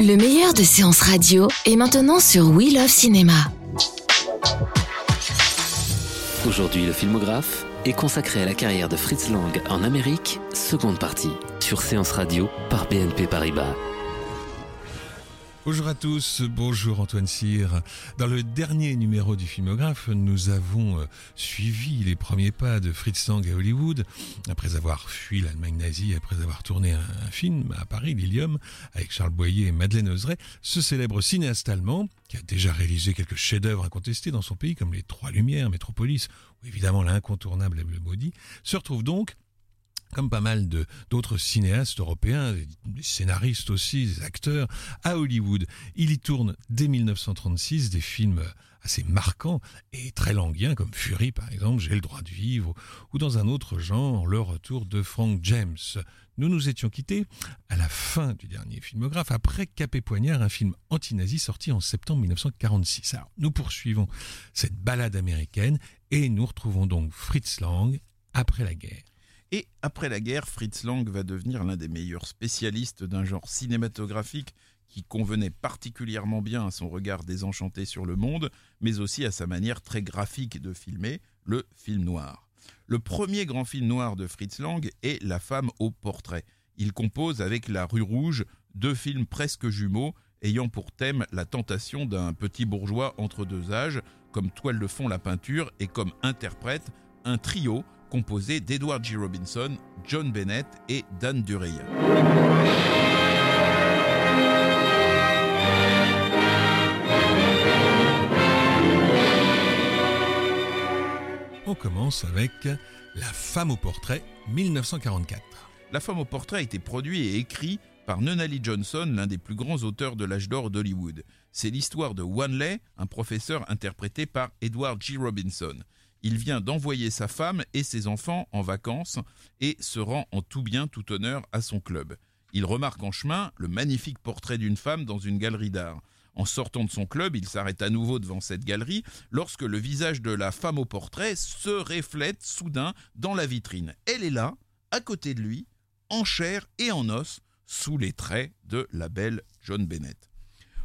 Le meilleur de séances radio est maintenant sur We Love Cinéma. Aujourd'hui, le filmographe est consacré à la carrière de Fritz Lang en Amérique, seconde partie, sur Séance Radio par BNP Paribas. Bonjour à tous, bonjour Antoine Cyr. Dans le dernier numéro du filmographe, nous avons euh, suivi les premiers pas de Fritz Lang à Hollywood, après avoir fui l'Allemagne nazie, après avoir tourné un, film à Paris, Lilium, avec Charles Boyer et Madeleine Oseret, ce célèbre cinéaste allemand, qui a déjà réalisé quelques chefs-d'œuvre incontestés dans son pays, comme Les Trois Lumières, Métropolis, ou évidemment l'incontournable Le Maudit, se retrouve donc comme pas mal d'autres cinéastes européens, des scénaristes aussi, des acteurs, à Hollywood. Il y tourne dès 1936 des films assez marquants et très languiens, comme Fury par exemple, J'ai le droit de vivre, ou dans un autre genre, Le retour de Frank James. Nous nous étions quittés à la fin du dernier filmographe, après Cap et Poignard, un film anti-nazi sorti en septembre 1946. Alors, nous poursuivons cette balade américaine et nous retrouvons donc Fritz Lang après la guerre. Et après la guerre, Fritz Lang va devenir l'un des meilleurs spécialistes d'un genre cinématographique qui convenait particulièrement bien à son regard désenchanté sur le monde, mais aussi à sa manière très graphique de filmer, le film noir. Le premier grand film noir de Fritz Lang est La femme au portrait. Il compose avec La rue rouge deux films presque jumeaux ayant pour thème la tentation d'un petit bourgeois entre deux âges, comme toile de fond la peinture et comme interprète un trio composé d'Edward G. Robinson, John Bennett et Dan Dureya. On commence avec La femme au portrait 1944. La femme au portrait a été produit et écrit par Nunnally Johnson, l'un des plus grands auteurs de l'âge d'or d'Hollywood. C'est l'histoire de Wanley, un professeur interprété par Edward G. Robinson. Il vient d'envoyer sa femme et ses enfants en vacances et se rend en tout bien, tout honneur à son club. Il remarque en chemin le magnifique portrait d'une femme dans une galerie d'art. En sortant de son club, il s'arrête à nouveau devant cette galerie lorsque le visage de la femme au portrait se reflète soudain dans la vitrine. Elle est là, à côté de lui, en chair et en os, sous les traits de la belle John Bennett.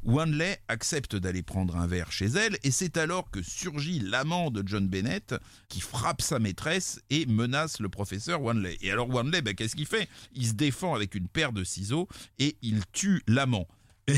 Wanley accepte d'aller prendre un verre chez elle et c'est alors que surgit l'amant de John Bennett qui frappe sa maîtresse et menace le professeur Wanley. Et alors Wanley, ben, qu'est-ce qu'il fait? Il se défend avec une paire de ciseaux et il tue l'amant.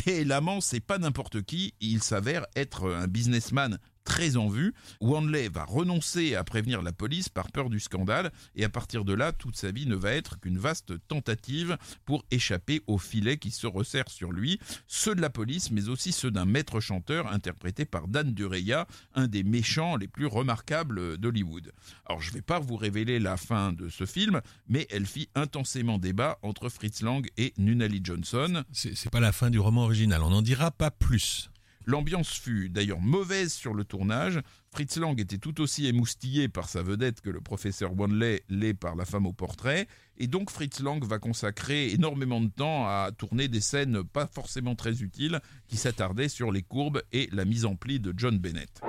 Et l'amant, c'est pas n'importe qui, il s'avère être un businessman très en vue. Wanley va renoncer à prévenir la police par peur du scandale et à partir de là, toute sa vie ne va être qu'une vaste tentative pour échapper aux filets qui se resserrent sur lui, ceux de la police mais aussi ceux d'un maître chanteur interprété par Dan Dureya, un des méchants les plus remarquables d'Hollywood. Alors je ne vais pas vous révéler la fin de ce film, mais elle fit intensément débat entre Fritz Lang et Nunnally Johnson. C'est pas la fin du roman original, on n'en dira pas plus. L'ambiance fut d'ailleurs mauvaise sur le tournage. Fritz Lang était tout aussi émoustillé par sa vedette que le professeur Wanley l'est par la femme au portrait. Et donc Fritz Lang va consacrer énormément de temps à tourner des scènes pas forcément très utiles qui s'attardaient sur les courbes et la mise en pli de John Bennett.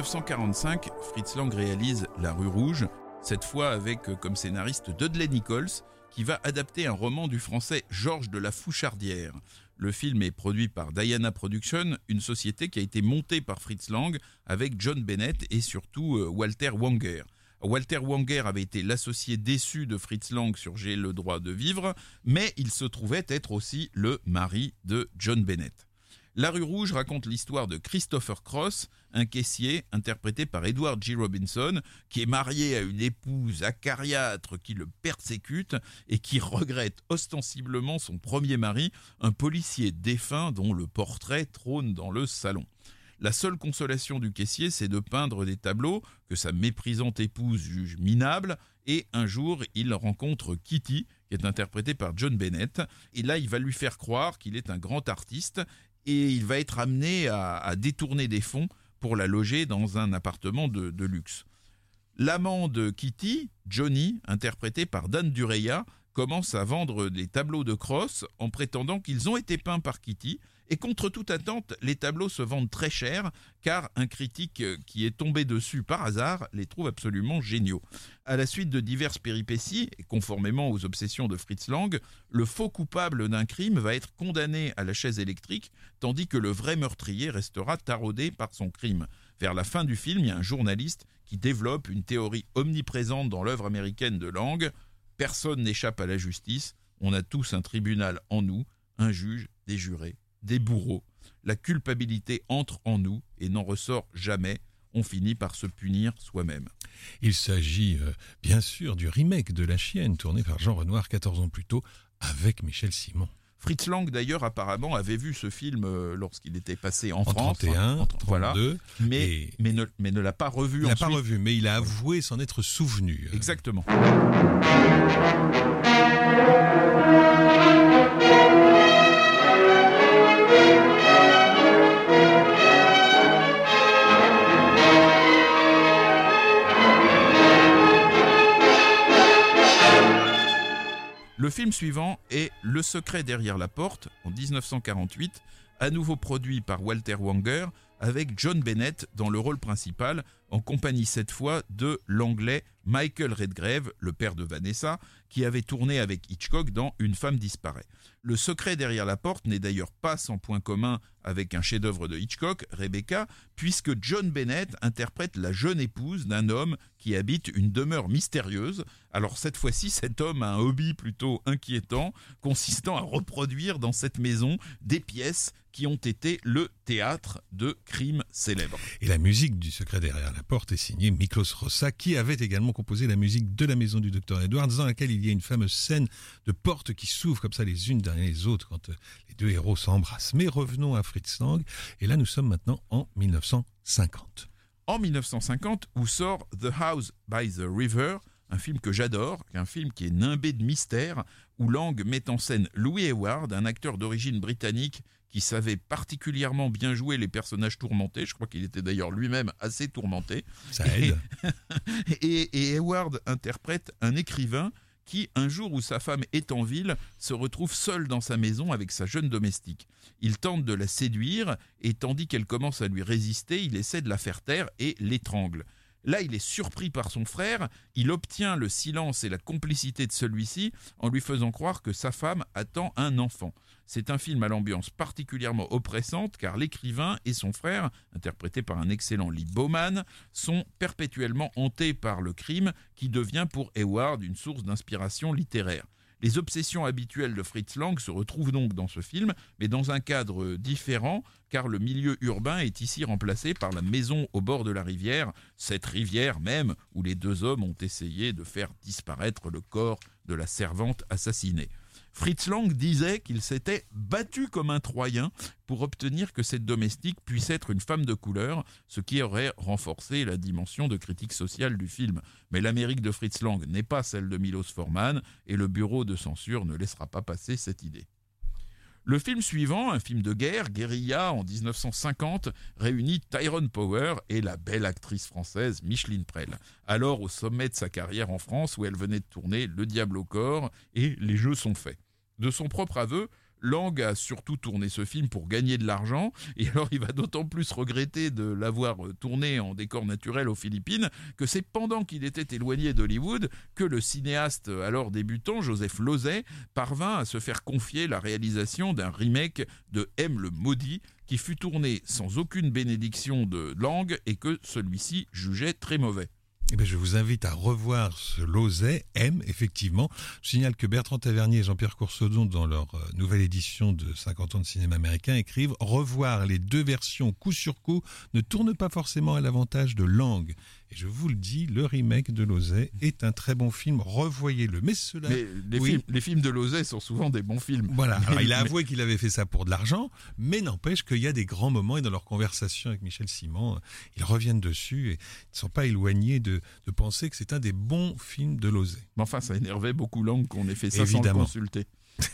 1945, Fritz Lang réalise La rue rouge, cette fois avec comme scénariste Dudley Nichols, qui va adapter un roman du français Georges de la Fouchardière. Le film est produit par Diana Productions, une société qui a été montée par Fritz Lang avec John Bennett et surtout Walter Wanger. Walter Wanger avait été l'associé déçu de Fritz Lang sur J'ai le droit de vivre, mais il se trouvait être aussi le mari de John Bennett. La rue Rouge raconte l'histoire de Christopher Cross, un caissier interprété par Edward G. Robinson, qui est marié à une épouse acariâtre qui le persécute et qui regrette ostensiblement son premier mari, un policier défunt dont le portrait trône dans le salon. La seule consolation du caissier, c'est de peindre des tableaux que sa méprisante épouse juge minables, et un jour, il rencontre Kitty, qui est interprétée par John Bennett, et là, il va lui faire croire qu'il est un grand artiste, et il va être amené à, détourner des fonds pour la loger dans un appartement de, de luxe. L'amant de Kitty, Johnny, interprété par Dan Dureya, commence à vendre des tableaux de crosse en prétendant qu'ils ont été peints par Kitty et contre toute attente, les tableaux se vendent très cher car un critique qui est tombé dessus par hasard les trouve absolument géniaux. À la suite de diverses péripéties, et conformément aux obsessions de Fritz Lang, le faux coupable d'un crime va être condamné à la chaise électrique, tandis que le vrai meurtrier restera taraudé par son crime. Vers la fin du film, il y a un journaliste qui développe une théorie omniprésente dans l'œuvre américaine de Lang. Personne n'échappe à la justice, on a tous un tribunal en nous, un juge, des jurés des bourreaux. La culpabilité entre en nous et n'en ressort jamais. On finit par se punir soi-même. Il s'agit euh, bien sûr du remake de La Chienne, tourné par Jean Renoir 14 ans plus tôt, avec Michel Simon. Fritz Lang, d'ailleurs, apparemment, avait vu ce film euh, lorsqu'il était passé en, en France. 31, en, 32, voilà, mais, mais, ne, mais ne l'a pas revu Il n'a pas revu, mais il a avoué s'en être souvenu. Euh. Exactement. Film suivant est Le secret derrière la porte en 1948, à nouveau produit par Walter Wanger avec John Bennett dans le rôle principal, en compagnie cette fois de l'anglais Michael Redgrave, le père de Vanessa, qui avait tourné avec Hitchcock dans Une femme disparaît. Le secret derrière la porte n'est d'ailleurs pas sans point commun avec un chef-d'œuvre de Hitchcock, Rebecca, puisque John Bennett interprète la jeune épouse d'un homme qui habite une demeure mystérieuse. Alors cette fois-ci, cet homme a un hobby plutôt inquiétant, consistant à reproduire dans cette maison des pièces qui ont été le théâtre de crimes célèbres. Et la musique du secret derrière la porte est signée Miklos Rossa, qui avait également composé la musique de la maison du docteur Edwards, dans laquelle il y a une fameuse scène de portes qui s'ouvrent comme ça les unes derrière les autres quand euh, les deux héros s'embrassent. Mais revenons à Fritz Lang, et là nous sommes maintenant en 1950. En 1950, où sort The House by the River, un film que j'adore, un film qui est nimbé de mystère, où Lang met en scène Louis Hayward, un acteur d'origine britannique qui savait particulièrement bien jouer les personnages tourmentés. Je crois qu'il était d'ailleurs lui-même assez tourmenté. Ça aide. Et, et, Hayward interprète un écrivain qui, un jour où sa femme est en ville, se retrouve seul dans sa maison avec sa jeune domestique. Il tente de la séduire et tandis qu'elle commence à lui résister, il essaie de la faire taire et l'étrangle. Là, il est surpris par son frère, il obtient le silence et la complicité de celui-ci en lui faisant croire que sa femme attend un enfant. C'est un film à l'ambiance particulièrement oppressante car l'écrivain et son frère, interprétés par un excellent Lee Bowman, sont perpétuellement hantés par le crime qui devient pour Hayward une source d'inspiration littéraire. Les obsessions habituelles de Fritz Lang se retrouvent donc dans ce film, mais dans un cadre différent, car le milieu urbain est ici remplacé par la maison au bord de la rivière, cette rivière même où les deux hommes ont essayé de faire disparaître le corps de la servante assassinée. Fritz Lang disait qu'il s'était battu comme un Troyen pour obtenir que cette domestique puisse être une femme de couleur, ce qui aurait renforcé la dimension de critique sociale du film. Mais l'Amérique de Fritz Lang n'est pas celle de Milos Forman et le bureau de censure ne laissera pas passer cette idée. Le film suivant, un film de guerre, Guérilla, en 1950, réunit Tyrone Power et la belle actrice française Micheline Prel, alors au sommet de sa carrière en France où elle venait de tourner Le Diable au corps et Les Jeux sont faits. De son propre aveu, Lang a surtout tourné ce film pour gagner de l'argent, et alors il va d'autant plus regretter de l'avoir tourné en décor naturel aux Philippines que c'est pendant qu'il était éloigné d'Hollywood que le cinéaste alors débutant, Joseph Lozay, parvint à se faire confier la réalisation d'un remake de M le Maudit, qui fut tourné sans aucune bénédiction de Lang et que celui-ci jugeait très mauvais. Eh bien, je vous invite à revoir ce Lozet, M, effectivement. Je signale que Bertrand Tavernier et Jean-Pierre Coursodon, dans leur euh, nouvelle édition de 50 ans de cinéma américain, écrivent Revoir les deux versions coup sur coup ne tourne pas forcément à l'avantage de langue. Et je vous le dis, le remake de Lozet est un très bon film. Revoyez-le. Mais cela. Mais les, Oui. films, les films de Lozet sont souvent des bons films. Voilà, Mais- alors il a mais- avoué qu'il avait fait ça pour de l'argent, mais n'empêche qu'il y a des grands moments et dans leur conversation avec Michel Simon, euh, ils reviennent dessus et ils ne sont pas éloignés de, de penser que c'est un des bons films de Lozé. Mais enfin, ça énervait beaucoup Lang qu'on ait fait ça sans Évidemment. le consulter.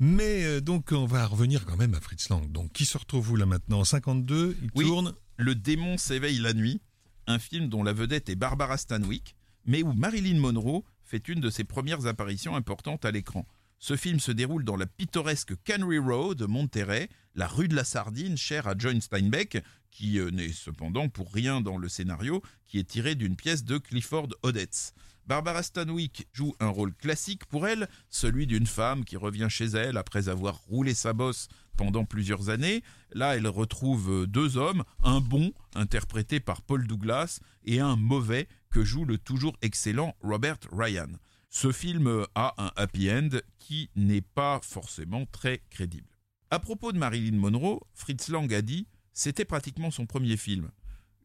Mais euh, donc on va revenir quand même à Fritz Lang. Donc qui se retrouve où là maintenant? En 52, il Oui. tourne? Le démon s'éveille la nuit, un film dont la vedette est Barbara Stanwyck, mais où Marilyn Monroe fait une de ses premières apparitions importantes à l'écran. Ce film se déroule dans la pittoresque Cannery Road, Monterrey, la rue de la Sardine, chère à John Steinbeck, qui euh, n'est cependant pour rien dans le scénario, qui est tiré d'une pièce de Clifford Odets. Barbara Stanwyck joue un rôle classique pour elle, celui d'une femme qui revient chez elle après avoir roulé sa bosse pendant plusieurs années. Là, elle retrouve euh, deux hommes, un bon, interprété par Paul Douglas, et un mauvais, que joue le toujours excellent Robert Ryan. Ce film euh, a un happy end qui n'est pas forcément très crédible. À propos de Marilyn Monroe, Fritz Lang a dit c'était pratiquement son premier film.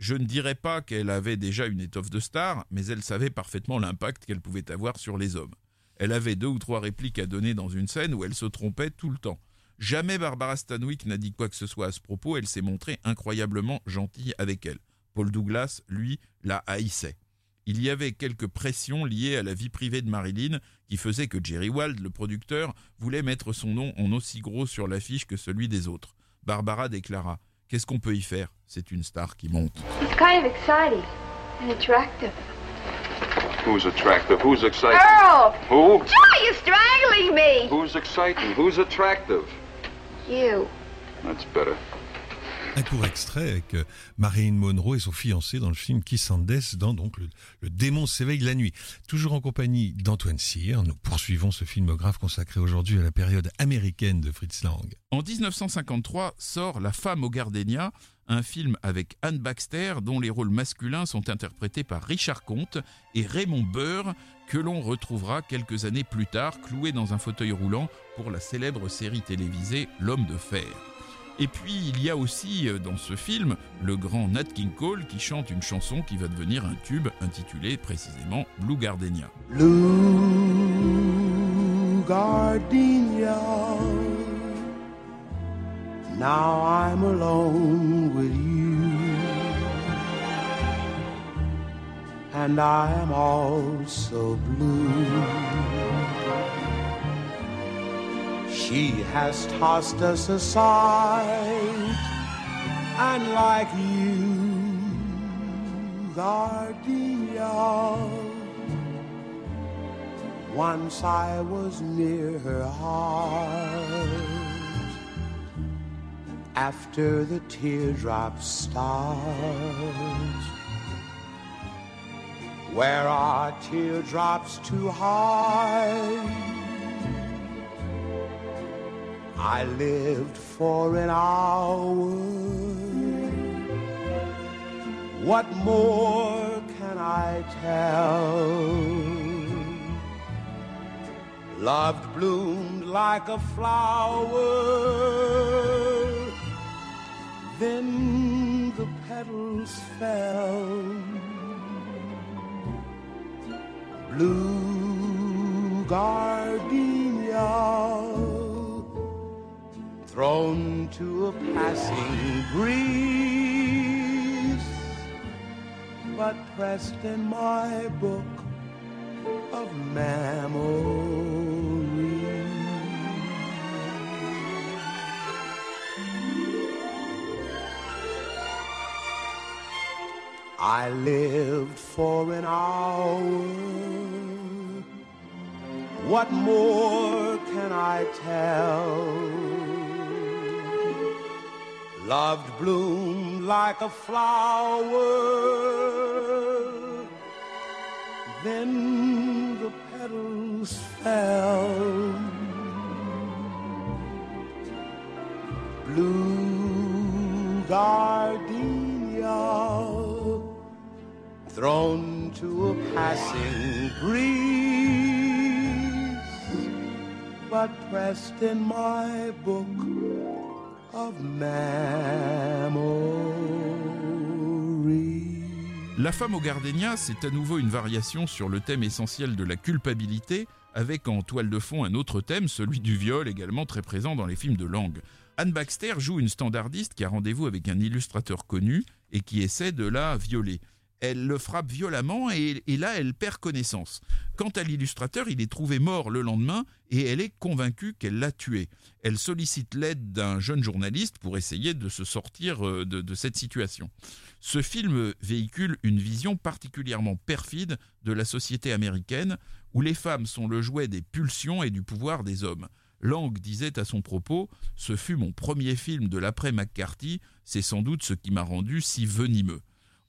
Je ne dirais pas qu'elle avait déjà une étoffe de star, mais elle savait parfaitement l'impact qu'elle pouvait avoir sur les hommes. Elle avait deux ou trois répliques à donner dans une scène où elle se trompait tout le temps. Jamais Barbara Stanwyck n'a dit quoi que ce soit à ce propos, elle s'est montrée incroyablement gentille avec elle. Paul Douglas, lui, la haïssait. Il y avait quelques pressions liées à la vie privée de Marilyn qui faisaient que Jerry Wald, le producteur, voulait mettre son nom en aussi gros sur l'affiche que celui des autres. Barbara déclara Qu'est-ce qu'on peut y faire? C'est une star qui monte. It's kind of exciting and attractive. Who's attractive? Who's exciting? Earl! Who? Joy, you're strangling me! Who's exciting? Who's attractive? You. That's better. Un court extrait avec euh, Marilyn Monroe et son fiancé dans le film Kiss and dans le, démon s'éveille la nuit. Toujours en compagnie d'Antoine Cyr, nous poursuivons ce filmographe consacré aujourd'hui à la période américaine de Fritz Lang. En 1953 sort La femme au gardénia, un film avec Anne Baxter dont les rôles masculins sont interprétés par Richard Comte et Raymond Burr que l'on retrouvera quelques années plus tard cloué dans un fauteuil roulant pour la célèbre série télévisée L'homme de fer. Et puis il y a aussi euh, dans ce film le grand Nat King Cole qui chante une chanson qui va devenir un tube intitulé précisément Blue Gardenia. Blue gardenia. Now I'm alone with you. And I am also blue. She has tossed us aside. And like you, gardenia. Once I was near her heart after the teardrops start. Where are teardrops to hard? I lived for an hour. What more can I tell? Loved bloomed like a flower. Then the petals fell. Blue gardenia thrown to a passing breeze, but pressed in my book of memories. I lived for an hour. What more can I tell? Loved bloomed like a flower. Then the petals fell. Blue gardenia thrown to a passing breeze, but pressed in my book. La femme au gardenia, c'est à nouveau une variation sur le thème essentiel de la culpabilité, avec en toile de fond un autre thème, celui du viol, également très présent dans les films de langue. Anne Baxter joue une standardiste qui a rendez-vous avec un illustrateur connu et qui essaie de la violer. Elle le frappe violemment et, là elle perd connaissance. Quant à l'illustrateur, il est trouvé mort le lendemain et elle est convaincue qu'elle l'a tué. Elle sollicite l'aide d'un jeune journaliste pour essayer de se sortir euh, de, de cette situation. Ce film véhicule une vision particulièrement perfide de la société américaine où les femmes sont le jouet des pulsions et du pouvoir des hommes. Lang disait à son propos Ce fut mon premier film de l'après McCarthy, c'est sans doute ce qui m'a rendu si venimeux.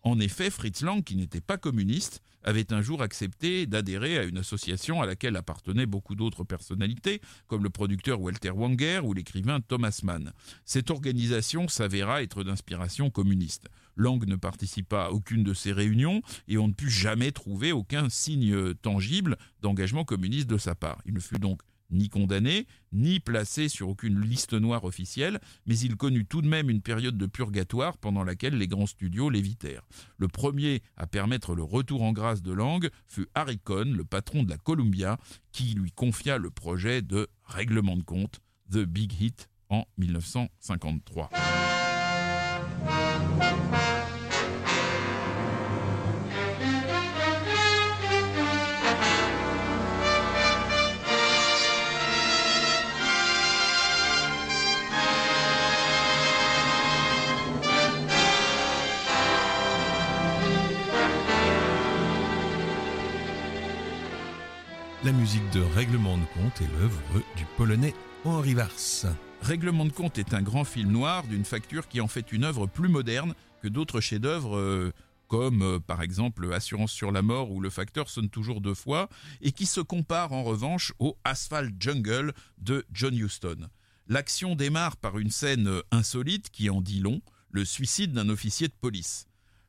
En effet, Fritz Lang, qui n'était pas communiste, avait un jour accepté d'adhérer à une association à laquelle appartenaient beaucoup d'autres personnalités, comme le producteur Walter Wanger ou l'écrivain Thomas Mann. Cette organisation s'avéra être d'inspiration communiste. Lang ne participa à aucune de ces réunions et on ne put jamais trouver aucun signe tangible d'engagement communiste de sa part. Il ne fut donc ni condamné, ni placé sur aucune liste noire officielle, mais il connut tout de même une période de purgatoire pendant laquelle les grands studios l'évitèrent. Le premier à permettre le retour en grâce de Lang fut Harry Cohn, le patron de la Columbia, qui lui confia le projet de règlement de compte, The Big Hit, en 1953. La musique de Règlement de compte est l'œuvre du polonais Henri Vars. Règlement de compte est un grand film noir d'une facture qui en fait une œuvre plus moderne que d'autres chefs-d'œuvre euh, comme euh, par exemple Assurance sur la mort où le facteur sonne toujours deux fois et qui se compare en revanche au Asphalt Jungle de John Huston. L'action démarre par une scène euh, insolite qui en dit long, le suicide d'un officier de police.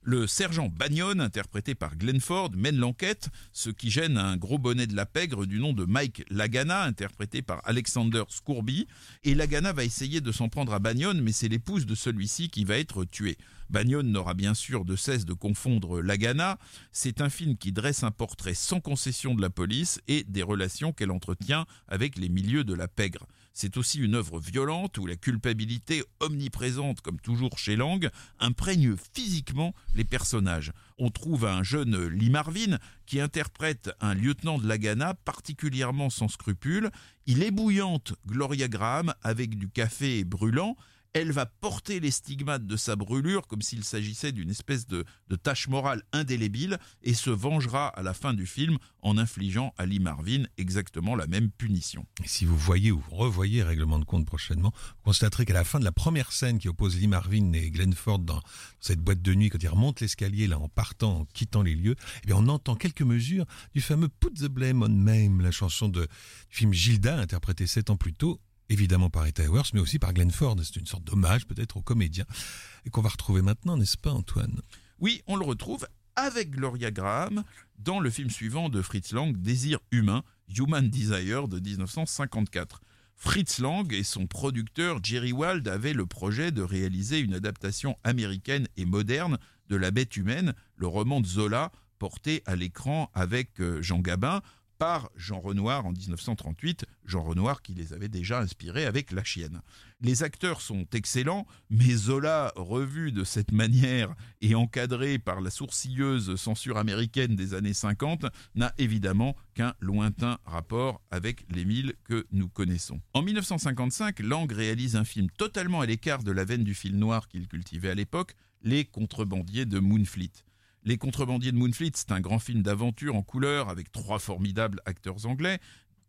Le sergent Bagnon, interprété par Glenn Ford, mène l'enquête, ce qui gêne un gros bonnet de la pègre du nom de Mike Lagana, interprété par Alexander Scourby. Et Lagana va essayer de s'en prendre à Bagnon, mais c'est l'épouse de celui-ci qui va être tuée. Bagnon n'aura bien sûr de cesse de confondre Lagana. C'est un film qui dresse un portrait sans concession de la police et des relations qu'elle entretient avec les milieux de la pègre. C'est aussi une œuvre violente où la culpabilité omniprésente, comme toujours chez Lang, imprègne physiquement les personnages. On trouve un jeune Lee Marvin qui interprète un lieutenant de Lagana particulièrement sans scrupules. Il ébouillante Gloria Graham avec du café brûlant elle va porter les stigmates de sa brûlure comme s'il s'agissait d'une espèce de, de, tâche morale indélébile et se vengera à la fin du film en infligeant à Lee Marvin exactement la même punition. Et si vous voyez ou revoyez Règlement de compte prochainement, vous constaterez qu'à la fin de la première scène qui oppose Lee Marvin et Glenn Ford dans cette boîte de nuit, quand ils remontent l'escalier là en partant, en quittant les lieux, eh bien on entend quelques mesures du fameux Put the Blame on Mame, la chanson de, du film Gilda, interprétée sept ans plus tôt évidemment par Rita Hayworth, mais aussi par Glenn Ford. C'est une sorte d'hommage peut-être aux comédiens et qu'on va retrouver maintenant, n'est-ce pas Antoine? Oui, on le retrouve avec Gloria Graham dans le film suivant de Fritz Lang, Désir humain, Human Desire de 1954. Fritz Lang et son producteur Jerry Wald avaient le projet de réaliser une adaptation américaine et moderne de La bête humaine, le roman de Zola, porté à l'écran avec euh, Jean Gabin, par Jean Renoir en 1938, Jean Renoir qui les avait déjà inspirés avec La Chienne. Les acteurs sont excellents, mais Zola, revu de cette manière et encadré par la sourcilleuse censure américaine des années 50, n'a évidemment qu'un lointain rapport avec l'Émile que nous connaissons. En 1955, Lang réalise un film totalement à l'écart de la veine du film noir qu'il cultivait à l'époque, Les contrebandiers de Moonfleet. Les contrebandiers de Moonfleet, c'est un grand film d'aventure en couleur avec trois formidables acteurs anglais,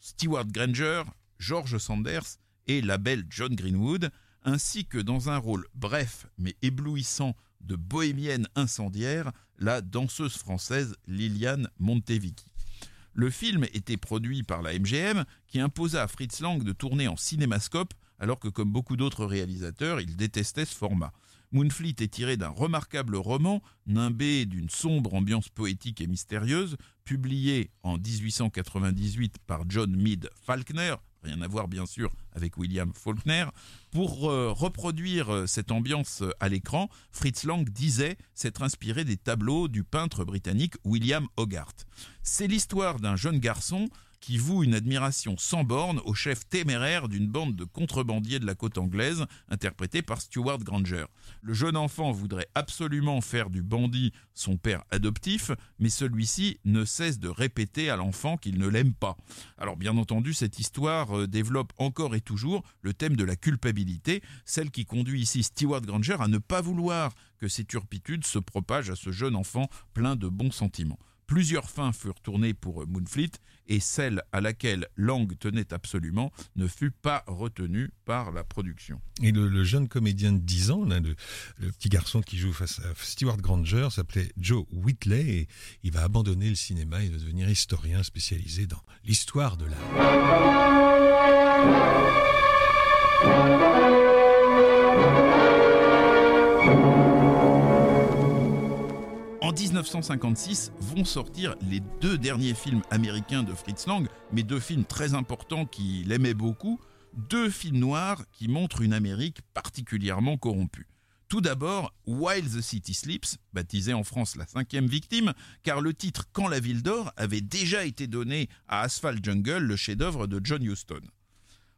Stewart Granger, George Sanders et la belle John Greenwood, ainsi que dans un rôle bref mais éblouissant de bohémienne incendiaire, la danseuse française Liliane Montevici. Le film était produit par la MGM qui imposa à Fritz Lang de tourner en cinémascope alors que comme beaucoup d'autres réalisateurs, il détestait ce format. Moonfleet est tiré d'un remarquable roman, nimbé d'une sombre ambiance poétique et mystérieuse, publié en 1898 par John Mead Falkner, rien à voir bien sûr avec William Faulkner. Pour euh, reproduire euh, cette ambiance euh, à l'écran, Fritz Lang disait s'être inspiré des tableaux du peintre britannique William Hogarth. C'est l'histoire d'un jeune garçon qui voue une admiration sans borne au chef téméraire d'une bande de contrebandiers de la côte anglaise, interprété par Stuart Granger. Le jeune enfant voudrait absolument faire du bandit son père adoptif, mais celui-ci ne cesse de répéter à l'enfant qu'il ne l'aime pas. Alors bien entendu, cette histoire euh, développe encore et toujours le thème de la culpabilité, celle qui conduit ici Stuart Granger à ne pas vouloir que ces turpitudes se propagent à ce jeune enfant plein de bons sentiments. Plusieurs fins furent tournées pour Moonfleet et celle à laquelle Lang tenait absolument ne fut pas retenue par la production. Et le, jeune comédien de 10 ans, le, petit garçon qui joue face à Stewart Granger, s'appelait Joe Whitley et il va abandonner le cinéma et devenir historien spécialisé dans l'histoire de l'art. En 1956 vont sortir les deux derniers films américains de Fritz Lang, mais deux films très importants qu'il aimait beaucoup, deux films noirs qui montrent une Amérique particulièrement corrompue. Tout d'abord, While the City Sleeps, baptisé en France la cinquième victime, car le titre Quand la ville dort avait déjà été donné à Asphalt Jungle, le chef-d'œuvre de John Huston.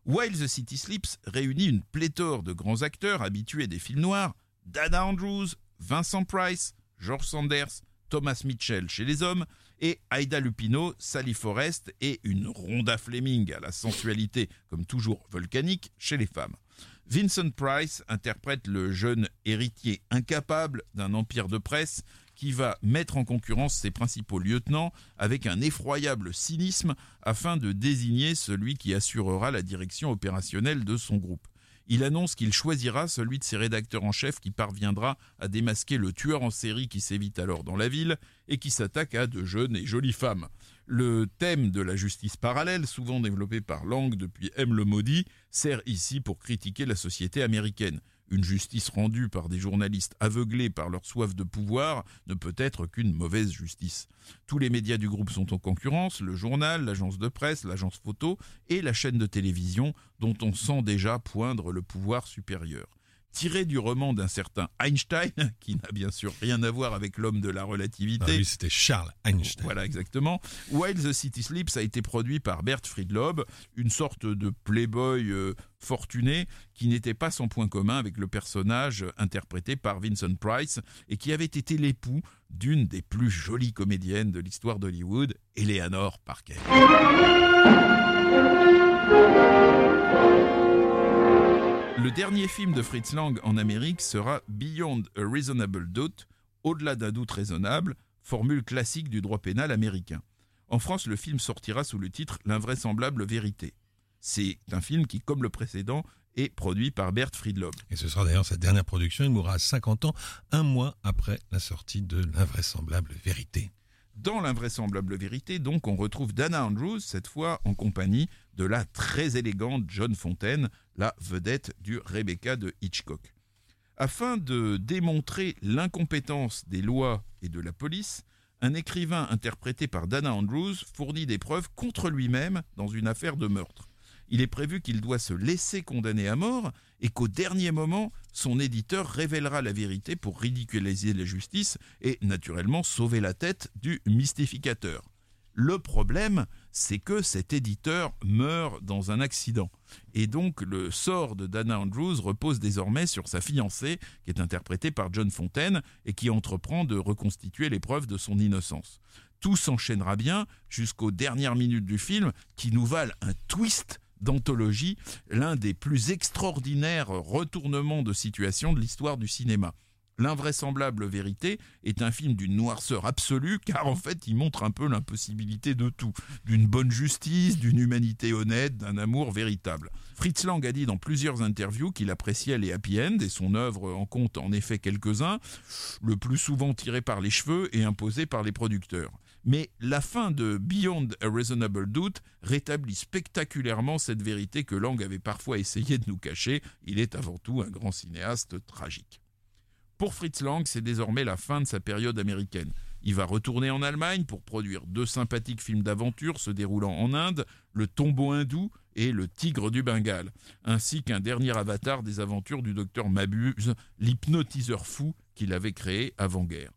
While the City Sleeps réunit une pléthore de grands acteurs habitués des films noirs, Dana Andrews, Vincent Price, George Sanders, Thomas Mitchell chez les hommes, et Aida Lupino, Sally Forrest et une Rhonda Fleming à la sensualité comme toujours volcanique chez les femmes. Vincent Price interprète le jeune héritier incapable d'un empire de presse qui va mettre en concurrence ses principaux lieutenants avec un effroyable cynisme afin de désigner celui qui assurera la direction opérationnelle de son groupe il annonce qu'il choisira celui de ses rédacteurs en chef qui parviendra à démasquer le tueur en série qui sévit alors dans la ville et qui s'attaque à de jeunes et jolies femmes. Le thème de la justice parallèle, souvent développé par Lang depuis M. le Maudit, sert ici pour critiquer la société américaine. Une justice rendue par des journalistes aveuglés par leur soif de pouvoir ne peut être qu'une mauvaise justice. Tous les médias du groupe sont en concurrence, le journal, l'agence de presse, l'agence photo et la chaîne de télévision dont on sent déjà poindre le pouvoir supérieur tiré du roman d'un certain Einstein, qui n'a bien sûr rien à voir avec l'homme de la relativité. Ah c'était Charles Einstein. Voilà, exactement. While the City Sleeps a été produit par Bert Friedlob, une sorte de playboy euh, fortuné qui n'était pas sans point commun avec le personnage interprété par Vincent Price et qui avait été l'époux d'une des plus jolies comédiennes de l'histoire d'Hollywood, Eleanor Parker. Le dernier film de Fritz Lang en Amérique sera Beyond a Reasonable Doubt, au-delà d'un doute raisonnable, formule classique du droit pénal américain. En France, le film sortira sous le titre L'invraisemblable vérité. C'est un film qui, comme le précédent, est produit par Bert Friedlob. Et ce sera d'ailleurs sa dernière production. Il mourra à 50 ans, un mois après la sortie de L'invraisemblable vérité. Dans l'invraisemblable vérité, donc, on retrouve Dana Andrews, cette fois en compagnie de la très élégante John Fontaine, la vedette du Rebecca de Hitchcock. Afin de démontrer l'incompétence des lois et de la police, un écrivain interprété par Dana Andrews fournit des preuves contre lui-même dans une affaire de meurtre il est prévu qu'il doit se laisser condamner à mort et qu'au dernier moment, son éditeur révélera la vérité pour ridiculiser la justice et naturellement sauver la tête du mystificateur. Le problème, c'est que cet éditeur meurt dans un accident. Et donc le sort de Dana Andrews repose désormais sur sa fiancée, qui est interprétée par John Fontaine, et qui entreprend de reconstituer les preuves de son innocence. Tout s'enchaînera bien jusqu'aux dernières minutes du film, qui nous valent un twist d'anthologie, l'un des plus extraordinaires retournements de situation de l'histoire du cinéma. L'invraisemblable vérité est un film d'une noirceur absolue car en fait il montre un peu l'impossibilité de tout, d'une bonne justice, d'une humanité honnête, d'un amour véritable. Fritz Lang a dit dans plusieurs interviews qu'il appréciait les happy end et son œuvre en compte en effet quelques-uns, le plus souvent tirés par les cheveux et imposés par les producteurs Mais la fin de Beyond a Reasonable Doubt rétablit spectaculairement cette vérité que Lang avait parfois essayé de nous cacher. Il est avant tout un grand cinéaste tragique. Pour Fritz Lang, c'est désormais la fin de sa période américaine. Il va retourner en Allemagne pour produire deux sympathiques films d'aventure se déroulant en Inde, Le tombeau hindou et Le tigre du Bengale, ainsi qu'un dernier avatar des aventures du docteur Mabuse, l'hypnotiseur fou qu'il avait créé avant-guerre.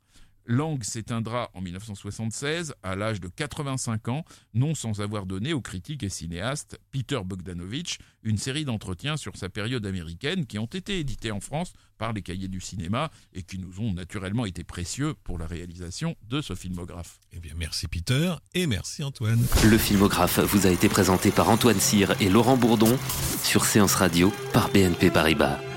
Lang s'éteindra en 1976 à l'âge de 85 ans, non sans avoir donné au critique et cinéaste Peter Bogdanovich une série d'entretiens sur sa période américaine qui ont été édités en France par les cahiers du cinéma et qui nous ont naturellement été précieux pour la réalisation de ce filmographe. Eh bien, merci Peter et merci Antoine. Le filmographe vous a été présenté par Antoine Cyr et Laurent Bourdon sur Séance Radio par BNP Paribas.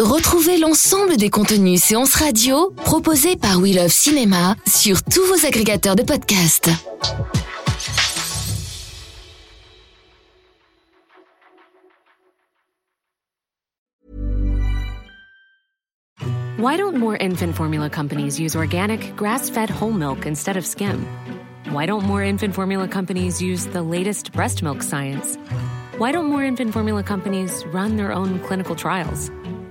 Retrouvez l'ensemble des contenus séances radio proposés par We Love Cinéma sur tous vos agrégateurs de podcasts. Why don't more infant formula companies use organic, grass fed whole milk instead of skim? Why don't more infant formula companies use the latest breast milk science? Why don't more infant formula companies run their own clinical trials?